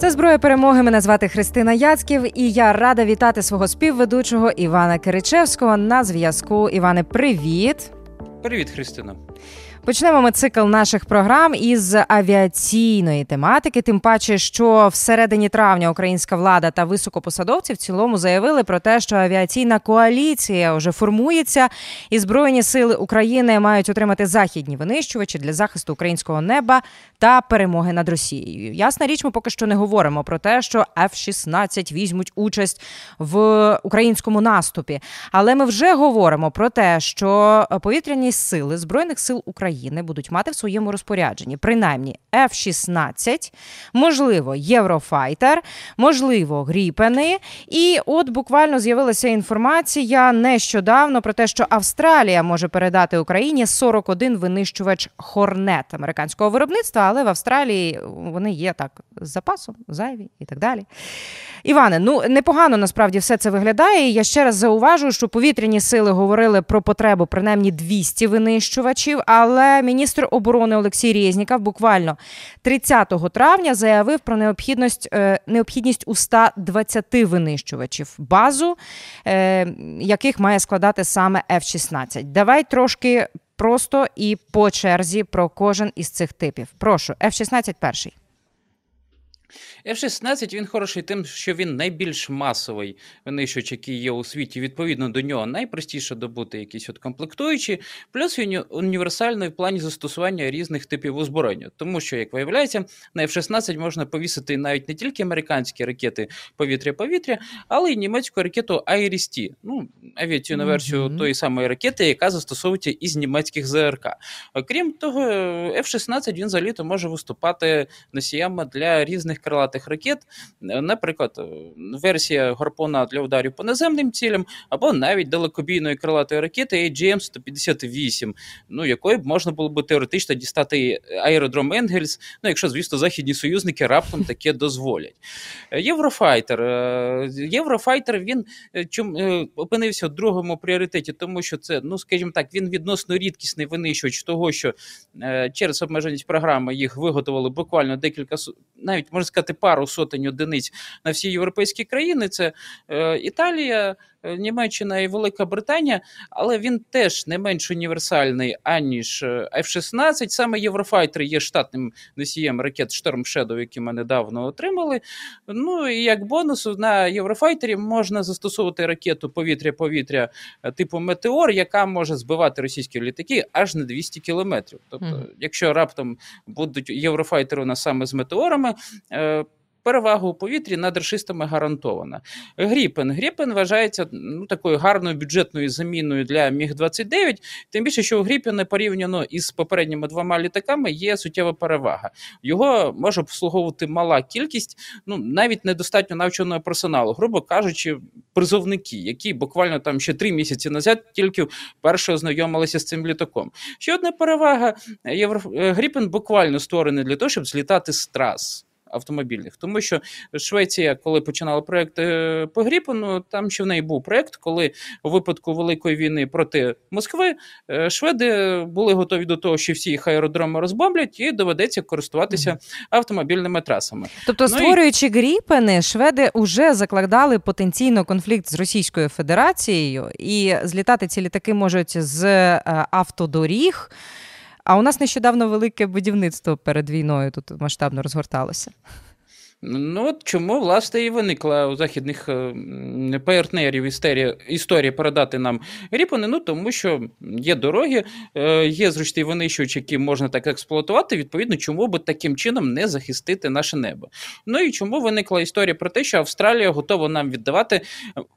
Це зброя перемоги. Мене звати Христина Яцьків, і я рада вітати свого співведучого Івана Киричевського на зв'язку. Іване, привіт. Привіт, Христина. Почнемо ми цикл наших програм із авіаційної тематики. Тим паче, що всередині травня українська влада та високопосадовці в цілому заявили про те, що авіаційна коаліція вже формується, і збройні сили України мають отримати західні винищувачі для захисту українського неба та перемоги над Росією. Ясна річ, ми поки що не говоримо про те, що F-16 візьмуть участь в українському наступі, але ми вже говоримо про те, що повітряні сили збройних сил України. України будуть мати в своєму розпорядженні принаймні F-16, можливо, Єврофайтер, можливо, Гріпени. І от буквально з'явилася інформація нещодавно про те, що Австралія може передати Україні 41 винищувач Хорнет американського виробництва, але в Австралії вони є так з запасом, зайві і так далі. Іване, ну непогано насправді все це виглядає. Я ще раз зауважу, що повітряні сили говорили про потребу принаймні 200 винищувачів. Але міністр оборони Олексій Резніков буквально 30 травня заявив про необхідність е, необхідність у 120 винищувачів базу, е, яких має складати саме F-16. Давай трошки просто і по черзі про кожен із цих типів. Прошу, F-16 перший. F-16 він хороший тим, що він найбільш масовий винищувач, який є у світі. Відповідно до нього найпростіше добути якісь от комплектуючі, плюс він універсальний в плані застосування різних типів озброєння. Тому що, як виявляється, на F-16 можна повісити навіть не тільки американські ракети повітря-повітря, але й німецьку ракету IRIS-T, ну, авіаційну версію mm-hmm. тої самої ракети, яка застосовується із німецьких ЗРК. Крім того, F-16 він взагалі-то може виступати носіями для різних крилатих крилатих ракет, е, наприклад, е, версія гарпона для ударів по наземним цілям, або навіть далекобійної крилатої ракети AGM-158, ну якої б можна було би теоретично дістати аеродром Енгельс, ну якщо, звісно, західні союзники раптом таке дозволять. Е, Єврофайтер. Єврофайтер він чом опинився в другому пріоритеті, тому що це, ну скажімо так, він відносно рідкісний винищувач того, що через обмеженість програми їх виготовили буквально декілька навіть можна сказати пару сотень одиниць на всі європейські країни. Це е, Італія, Німеччина і Велика Британія, але він теж не менш універсальний, аніж е, F-16. Саме Єврофайтер є штатним носієм ракет Storm Shadow, які ми недавно отримали. Ну і як бонус на Єврофайтері можна застосовувати ракету повітря-повітря типу Метеор, яка може збивати російські літаки аж на 200 кілометрів. Тобто, mm. якщо раптом будуть єврофайтери у нас саме з метеорами. Перевагу у повітрі над рашистами гарантована. Гріпен. Гріпен вважається ну, такою гарною бюджетною заміною для Міг-29, тим більше, що у Гріпена порівняно із попередніми двома літаками є суттєва перевага. Його може обслуговувати мала кількість, ну навіть недостатньо навченого персоналу, грубо кажучи, призовники, які буквально там ще три місяці назад тільки вперше ознайомилися з цим літаком. Ще одна перевага: Євро... Гріпен буквально створений для того, щоб злітати з трас автомобільних, тому що Швеція, коли починала проект е, по Гріпену, там ще в неї був проект, коли у випадку великої війни проти Москви е, шведи були готові до того, що всі їх аеродроми розбомблять, і доведеться користуватися автомобільними трасами. Тобто, ну, створюючи і... Гріпени, шведи вже закладали потенційно конфлікт з Російською Федерацією, і злітати ці літаки можуть з е, автодоріг. А у нас нещодавно велике будівництво перед війною тут масштабно розгорталося. Ну от чому власне і виникла у західних е, партнерів історія, історія передати нам Гріпани? Ну тому що є дороги, е, є зручні винищувачі, які можна так експлуатувати. Відповідно, чому би таким чином не захистити наше небо? Ну і чому виникла історія про те, що Австралія готова нам віддавати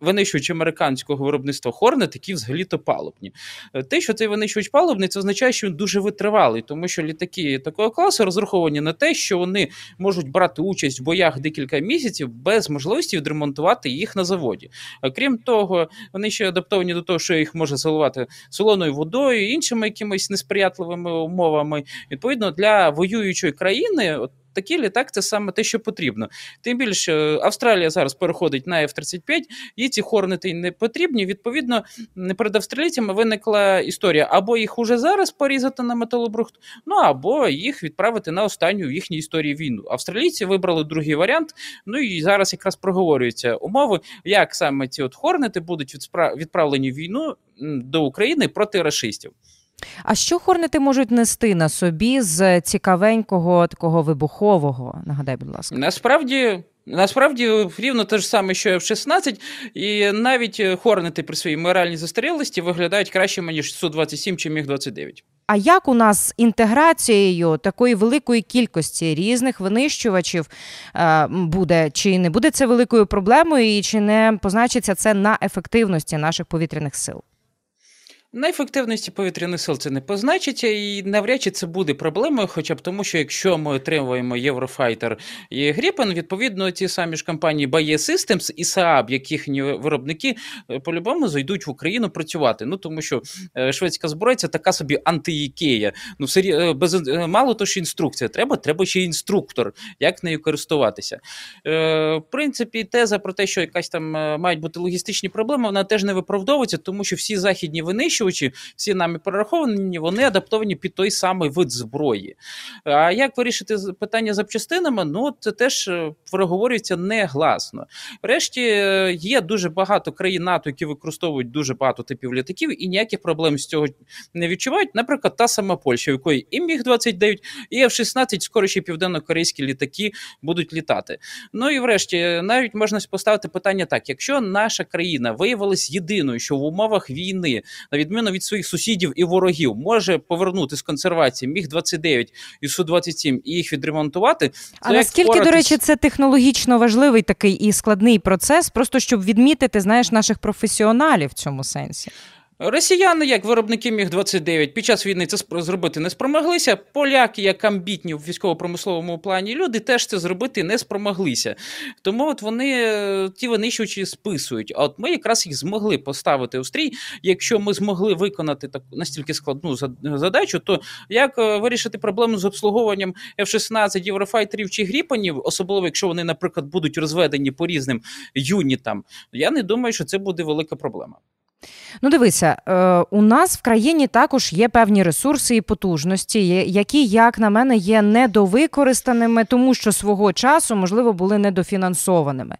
винищувач американського виробництва Хорнет, які взагалі-то палубні? Е, те, що цей винищувач палубний, це означає, що він дуже витривалий, тому що літаки такого класу розраховані на те, що вони можуть брати участь боях декілька місяців без можливості відремонтувати їх на заводі. Крім того, вони ще адаптовані до того, що їх може заливати солоною водою, іншими якимись несприятливими умовами. Відповідно, для воюючої країни. Такий літак це саме те, що потрібно. Тим більше Австралія зараз переходить на F-35, їй ці хорнети не потрібні. Відповідно, перед австралійцями виникла історія або їх уже зараз порізати на металобрухт, ну або їх відправити на останню в їхній історії війну. Австралійці вибрали другий варіант. Ну і зараз якраз проговорюються умови, як саме ці от хорнети будуть відправлені в війну до України проти расистів. А що хорнети можуть нести на собі з цікавенького такого вибухового? Нагадай, будь ласка, насправді. Насправді рівно те ж саме, що F-16, і навіть хорнети при своїй моральній застарілості виглядають краще, ніж Су-27 чи Міг-29. А як у нас з інтеграцією такої великої кількості різних винищувачів е, буде? Чи не буде це великою проблемою, і чи не позначиться це на ефективності наших повітряних сил? На ефективності повітряних сил це не позначиться, і навряд чи це буде проблемою, хоча б тому, що якщо ми отримуємо Єврофайтер і Гріпен, відповідно, ті самі ж компанії Baye Systems і Saab, яких виробники е, по-любому зайдуть в Україну працювати. Ну тому що е, шведська зброя це така собі анти-Ікея. Ну все е, без мало то що інструкція. Треба, треба ще інструктор, як нею користуватися. В принципі, теза про те, що якась там мають бути логістичні проблеми, вона теж не виправдовується, тому що всі західні винищувачі винищувачі, всі нами перераховані, вони адаптовані під той самий вид зброї. А як вирішити питання запчастинами? Ну це теж е, проговорюється негласно. Врешті е, є дуже багато країн НАТО, які використовують дуже багато типів літаків, і ніяких проблем з цього не відчувають. Наприклад, та сама Польща, в якої і міг 29 і F-16, скоро ще південно-корейські літаки будуть літати. Ну і врешті навіть можна поставити питання так: якщо наша країна виявилась єдиною, що в умовах війни, на відміну відміну від своїх сусідів і ворогів, може повернути з консервації міг 29 і су 27 і їх відремонтувати. А наскільки впоратись... до речі, це технологічно важливий такий і складний процес, просто щоб відмітити, знаєш, наших професіоналів в цьому сенсі. Росіяни, як виробники міг 29 під час війни це зробити не спромоглися. Поляки, як амбітні в військово-промисловому плані, люди теж це зробити не спромоглися. Тому от вони е, ті винищувачі списують. А от ми якраз їх змогли поставити у стрій. Якщо ми змогли виконати таку настільки складну задачу, то як е, вирішити проблему з обслуговуванням F-16, єврофайтерів чи гріпанів, особливо якщо вони, наприклад, будуть розведені по різним юнітам, я не думаю, що це буде велика проблема. Ну, дивися, е, у нас в країні також є певні ресурси і потужності, які, як на мене, є недовикористаними, тому що свого часу, можливо, були недофінансованими.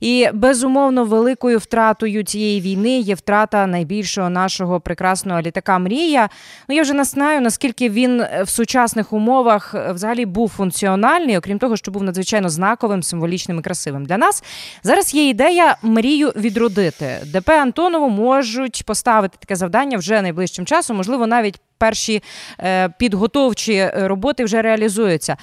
І безумовно, великою втратою цієї війни є втрата найбільшого нашого прекрасного літака Мрія. Ну, я вже не знаю, наскільки він в сучасних умовах е, взагалі був функціональний, окрім того, що був надзвичайно знаковим, символічним і красивим. Для нас зараз є ідея мрію відродити. ДП Антонову можуть можуть поставити таке завдання вже найближчим часом, можливо, навіть. Перші е, підготовчі е, роботи вже реалізуються.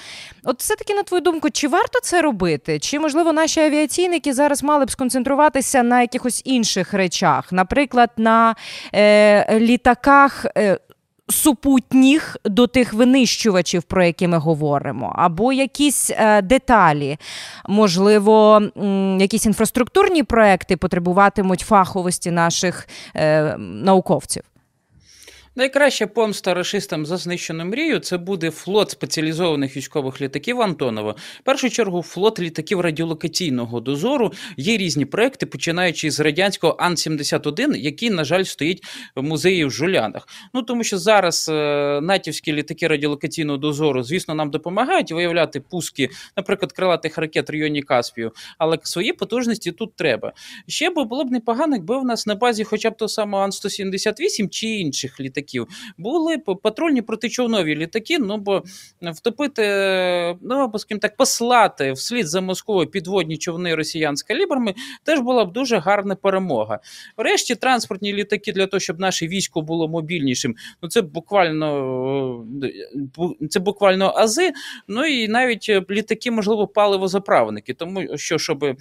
От все-таки, на твою думку, чи варто це робити? Чи, можливо, наші авіаційники зараз мали б сконцентруватися на якихось інших речах, наприклад, на е, літаках е, супутніх до тих винищувачів, про які ми говоримо, або якісь е, деталі, можливо, якісь інфраструктурні проекти потребуватимуть фаховості наших е, науковців. Найкраща помста рашистам за знищену мрію це буде флот спеціалізованих військових літаків Антонова. В першу чергу флот літаків радіолокаційного дозору. Є різні проекти, починаючи з радянського Ан-71, який, на жаль, стоїть в музеї в Жулянах. Ну тому що зараз е, натівські літаки радіолокаційного дозору, звісно, нам допомагають виявляти пуски, наприклад, крилатих ракет в районі Каспію, але свої потужності тут треба. Ще б було б непогано, якби в нас на базі, хоча б того самого Ан-178 чи інших літаків літаків. Були патрульні протичовнові літаки. Ну бо втопити, ну або скажімо так, послати вслід за Москвою підводні човни росіян з калібрами теж була б дуже гарна перемога. Врешті транспортні літаки для того, щоб наше військо було мобільнішим. Ну це буквально це буквально ази. Ну і навіть літаки, можливо, паливозаправники, тому що щоб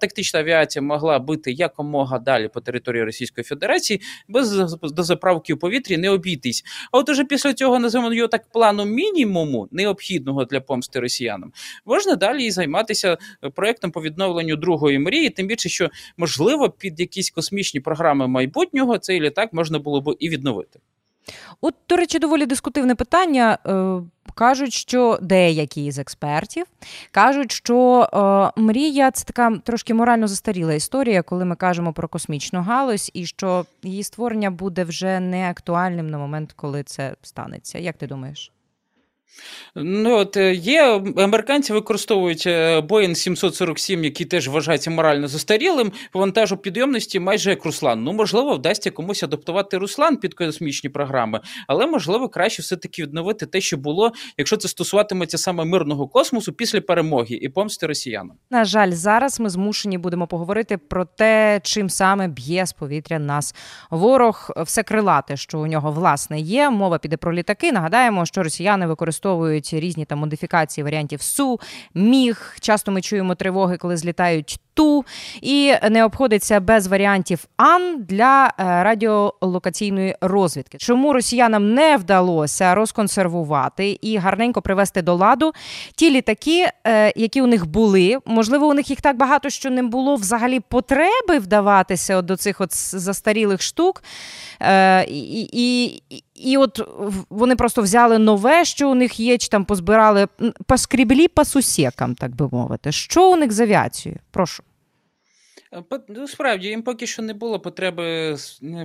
тактична авіація могла бити якомога далі по території Російської Федерації без дозаправки повітря повітрі не обійтись. А от уже після цього називаємо його так плану мінімуму, необхідного для помсти росіянам, можна далі і займатися е, проектом по відновленню другої мрії, тим більше, що можливо під якісь космічні програми майбутнього цей літак можна було б і відновити. От, до речі, доволі дискутивне питання. Е, кажуть, що деякі з експертів кажуть, що е, мрія це така трошки морально застаріла історія, коли ми кажемо про космічну галузь, і що її створення буде вже не актуальним на момент, коли це станеться. Як ти думаєш? Ну, от е, є американці використовують е, Boeing 747, який теж вважається морально застарілим, по вантажу підйомності майже як Руслан. Ну, можливо, вдасться комусь адаптувати Руслан під космічні програми, але можливо краще все-таки відновити те, що було, якщо це стосуватиметься саме мирного космосу після перемоги і помсти росіянам. На жаль, зараз ми змушені будемо поговорити про те, чим саме б'є з повітря нас ворог, все крилате, що у нього власне є. Мова піде про літаки. Нагадаємо, що росіяни використовують використовують різні там модифікації варіантів су, міг. Часто ми чуємо тривоги, коли злітають ту, і не обходиться без варіантів ан для е, радіолокаційної розвідки. Чому росіянам не вдалося розконсервувати і гарненько привести до ладу ті літаки, е, які у них були? Можливо, у них їх так багато, що не було взагалі потреби вдаватися до цих от застарілих штук. Е, і, і, і от вони просто взяли нове, що у них є, чи там позбирали поскріблі по сусекам, так би мовити. Що у них з авіацією? Прошу. Ну, справді, їм поки що не було потреби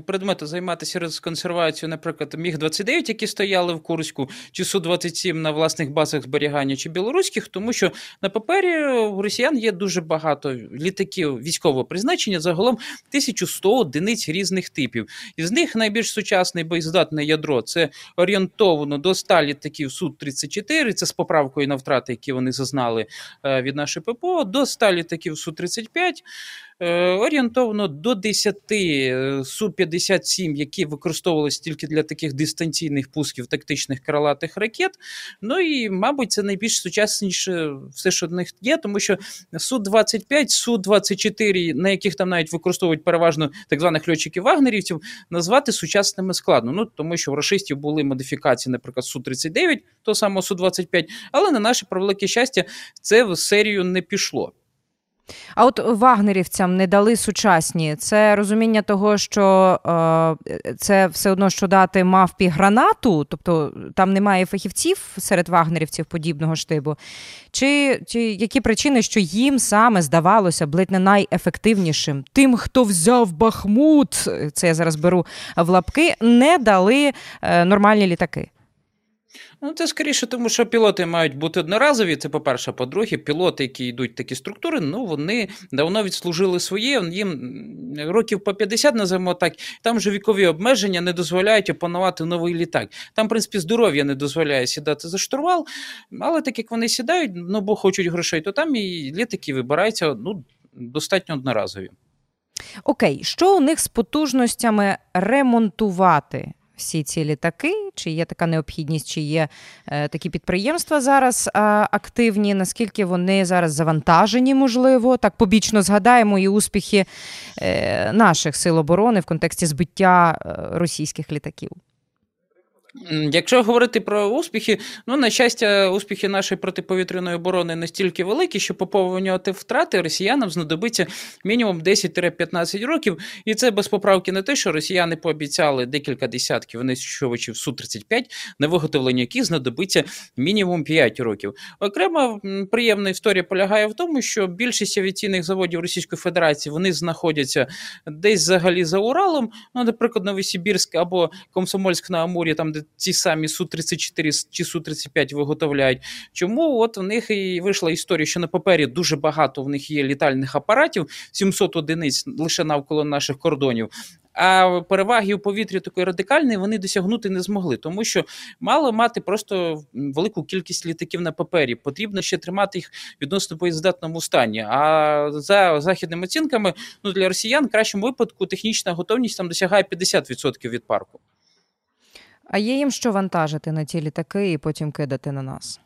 предмету займатися розконсервацією, наприклад, Міг-29, які стояли в Курську, чи Су-27 на власних базах зберігання, чи білоруських, тому що на папері у росіян є дуже багато літаків військового призначення, загалом 1100 одиниць різних типів. Із них найбільш сучасне боєздатне ядро це орієнтовано до 100 літаків Су-34, це з поправкою на втрати, які вони зазнали е, від нашої ППО, до 100 літаків Су-35. Е, орієнтовно до 10 е, Су-57, які використовувалися тільки для таких дистанційних пусків тактичних крилатих ракет. Ну і, мабуть, це найбільш сучасніше все, що в них є, тому що Су-25, Су-24, на яких там навіть використовують переважно так званих льотчиків вагнерівців, назвати сучасними складно. Ну тому що в рашистів були модифікації, наприклад, Су-39, того самого Су-25, але на наше превелике щастя, це в серію не пішло. А от вагнерівцям не дали сучасні це розуміння того, що е, це все одно що дати мавпі гранату, тобто там немає фахівців серед вагнерівців подібного штибу. Чи чи які причини, що їм саме здавалося б ледь не найефективнішим? Тим, хто взяв Бахмут, це я зараз беру в лапки, не дали е, нормальні літаки. Ну, це скоріше, тому що пілоти мають бути одноразові. Це по-перше, по-друге, пілоти, які йдуть в такі структури, ну вони давно відслужили своє. Їм років по 50, називаємо так. Там вже вікові обмеження не дозволяють опанувати новий літак. Там, в принципі, здоров'я не дозволяє сідати за штурвал, але так як вони сідають, ну бо хочуть грошей, то там і літаки вибираються ну, достатньо одноразові. Окей, що у них з потужностями ремонтувати? Всі ці літаки, чи є така необхідність, чи є е, такі підприємства зараз активні, наскільки вони зараз завантажені, можливо. Так побічно згадаємо і успіхи е, наших сил оборони в контексті збиття е, російських літаків. Якщо говорити про успіхи, ну на щастя, успіхи нашої протиповітряної оборони настільки великі, що поповнювати втрати росіянам знадобиться мінімум 10-15 років, і це без поправки на те, що росіяни пообіцяли декілька десятків винищувачів су 35 на виготовлення яких знадобиться мінімум 5 років. Окрема приємна історія полягає в тому, що більшість авіаційних заводів Російської Федерації вони знаходяться десь взагалі за Уралом, ну, наприклад, Новосибірськ або Комсомольськ на Амурі, там де ці самі Су-34 чи Су-35 виготовляють. Чому от в них і вийшла історія, що на папері дуже багато в них є літальних апаратів, 700 одиниць лише навколо наших кордонів. А переваги у повітрі такої радикальної вони досягнути не змогли, тому що мало мати просто велику кількість літаків на папері. Потрібно ще тримати їх відносно боєздатному стані. А за західними оцінками, ну для росіян в кращому випадку технічна готовність там досягає 50% від парку. А є їм що вантажити на ті літаки і потім кидати на нас?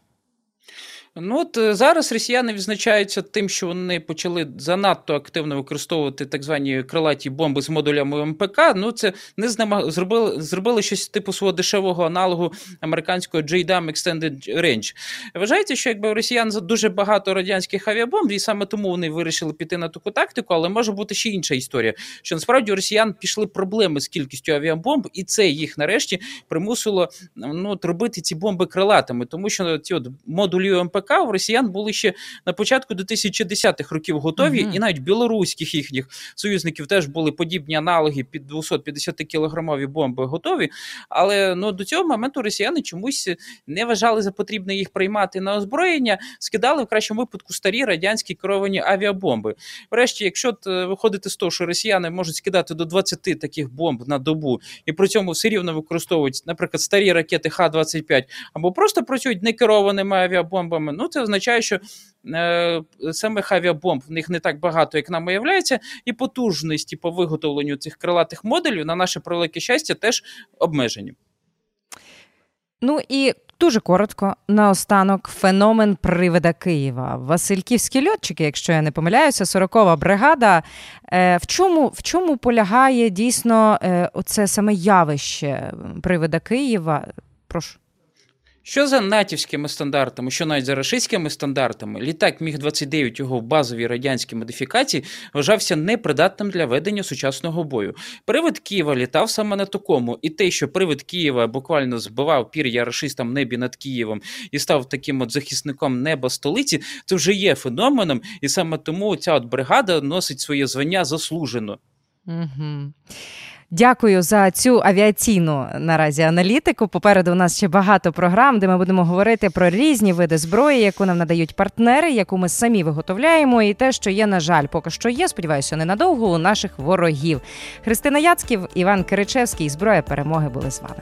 Ну от е, зараз росіяни відзначаються тим, що вони почали занадто активно використовувати так звані крилаті бомби з модулями МПК. Ну це не знама зробили зробили щось типу свого дешевого аналогу американського JDAM Extended Range. Вважається, що якби у росіян дуже багато радянських авіабомб, і саме тому вони вирішили піти на таку тактику, але може бути ще інша історія. Що насправді у росіян пішли проблеми з кількістю авіабомб, і це їх нарешті примусило ну робити ці бомби крилатими, тому що ці от модулі МПК у росіян були ще на початку 2010-х років готові, uh-huh. і навіть білоруських їхніх союзників теж були подібні аналоги під 250 кілограмові бомби готові. Але ну до цього моменту росіяни чомусь не вважали за потрібне їх приймати на озброєння, скидали в кращому випадку старі радянські керовані авіабомби. Врешті, якщо виходити з того, що росіяни можуть скидати до 20 таких бомб на добу, і при цьому все рівно використовують, наприклад, старі ракети Х-25, або просто працюють некерованими авіабомбами, ну це означає, що е, самих авіабомб в них не так багато, як нам уявляється, і потужності по виготовленню цих крилатих моделів на наше превелике щастя теж обмежені. Ну і дуже коротко наостанок феномен привида Києва. Васильківські льотчики, якщо я не помиляюся, 40-ва бригада. Е, в чому в чому полягає дійсно е, оце саме явище привида Києва? Прошу. Що за натівськими стандартами, що навіть за рашистськими стандартами, літак Міг 29 його в базовій радянській модифікації вважався непридатним для ведення сучасного бою. Привид Києва літав саме на такому, і те, що привид Києва буквально збивав пір'я рашистам небі над Києвом і став таким от захисником неба столиці, це вже є феноменом, і саме тому ця от бригада носить своє звання заслужено. Угу. Дякую за цю авіаційну наразі аналітику. Попереду у нас ще багато програм, де ми будемо говорити про різні види зброї, яку нам надають партнери, яку ми самі виготовляємо, і те, що є, на жаль, поки що є. Сподіваюся, ненадовго у наших ворогів. Христина Яцьків, Іван Киричевський, зброя перемоги були з вами.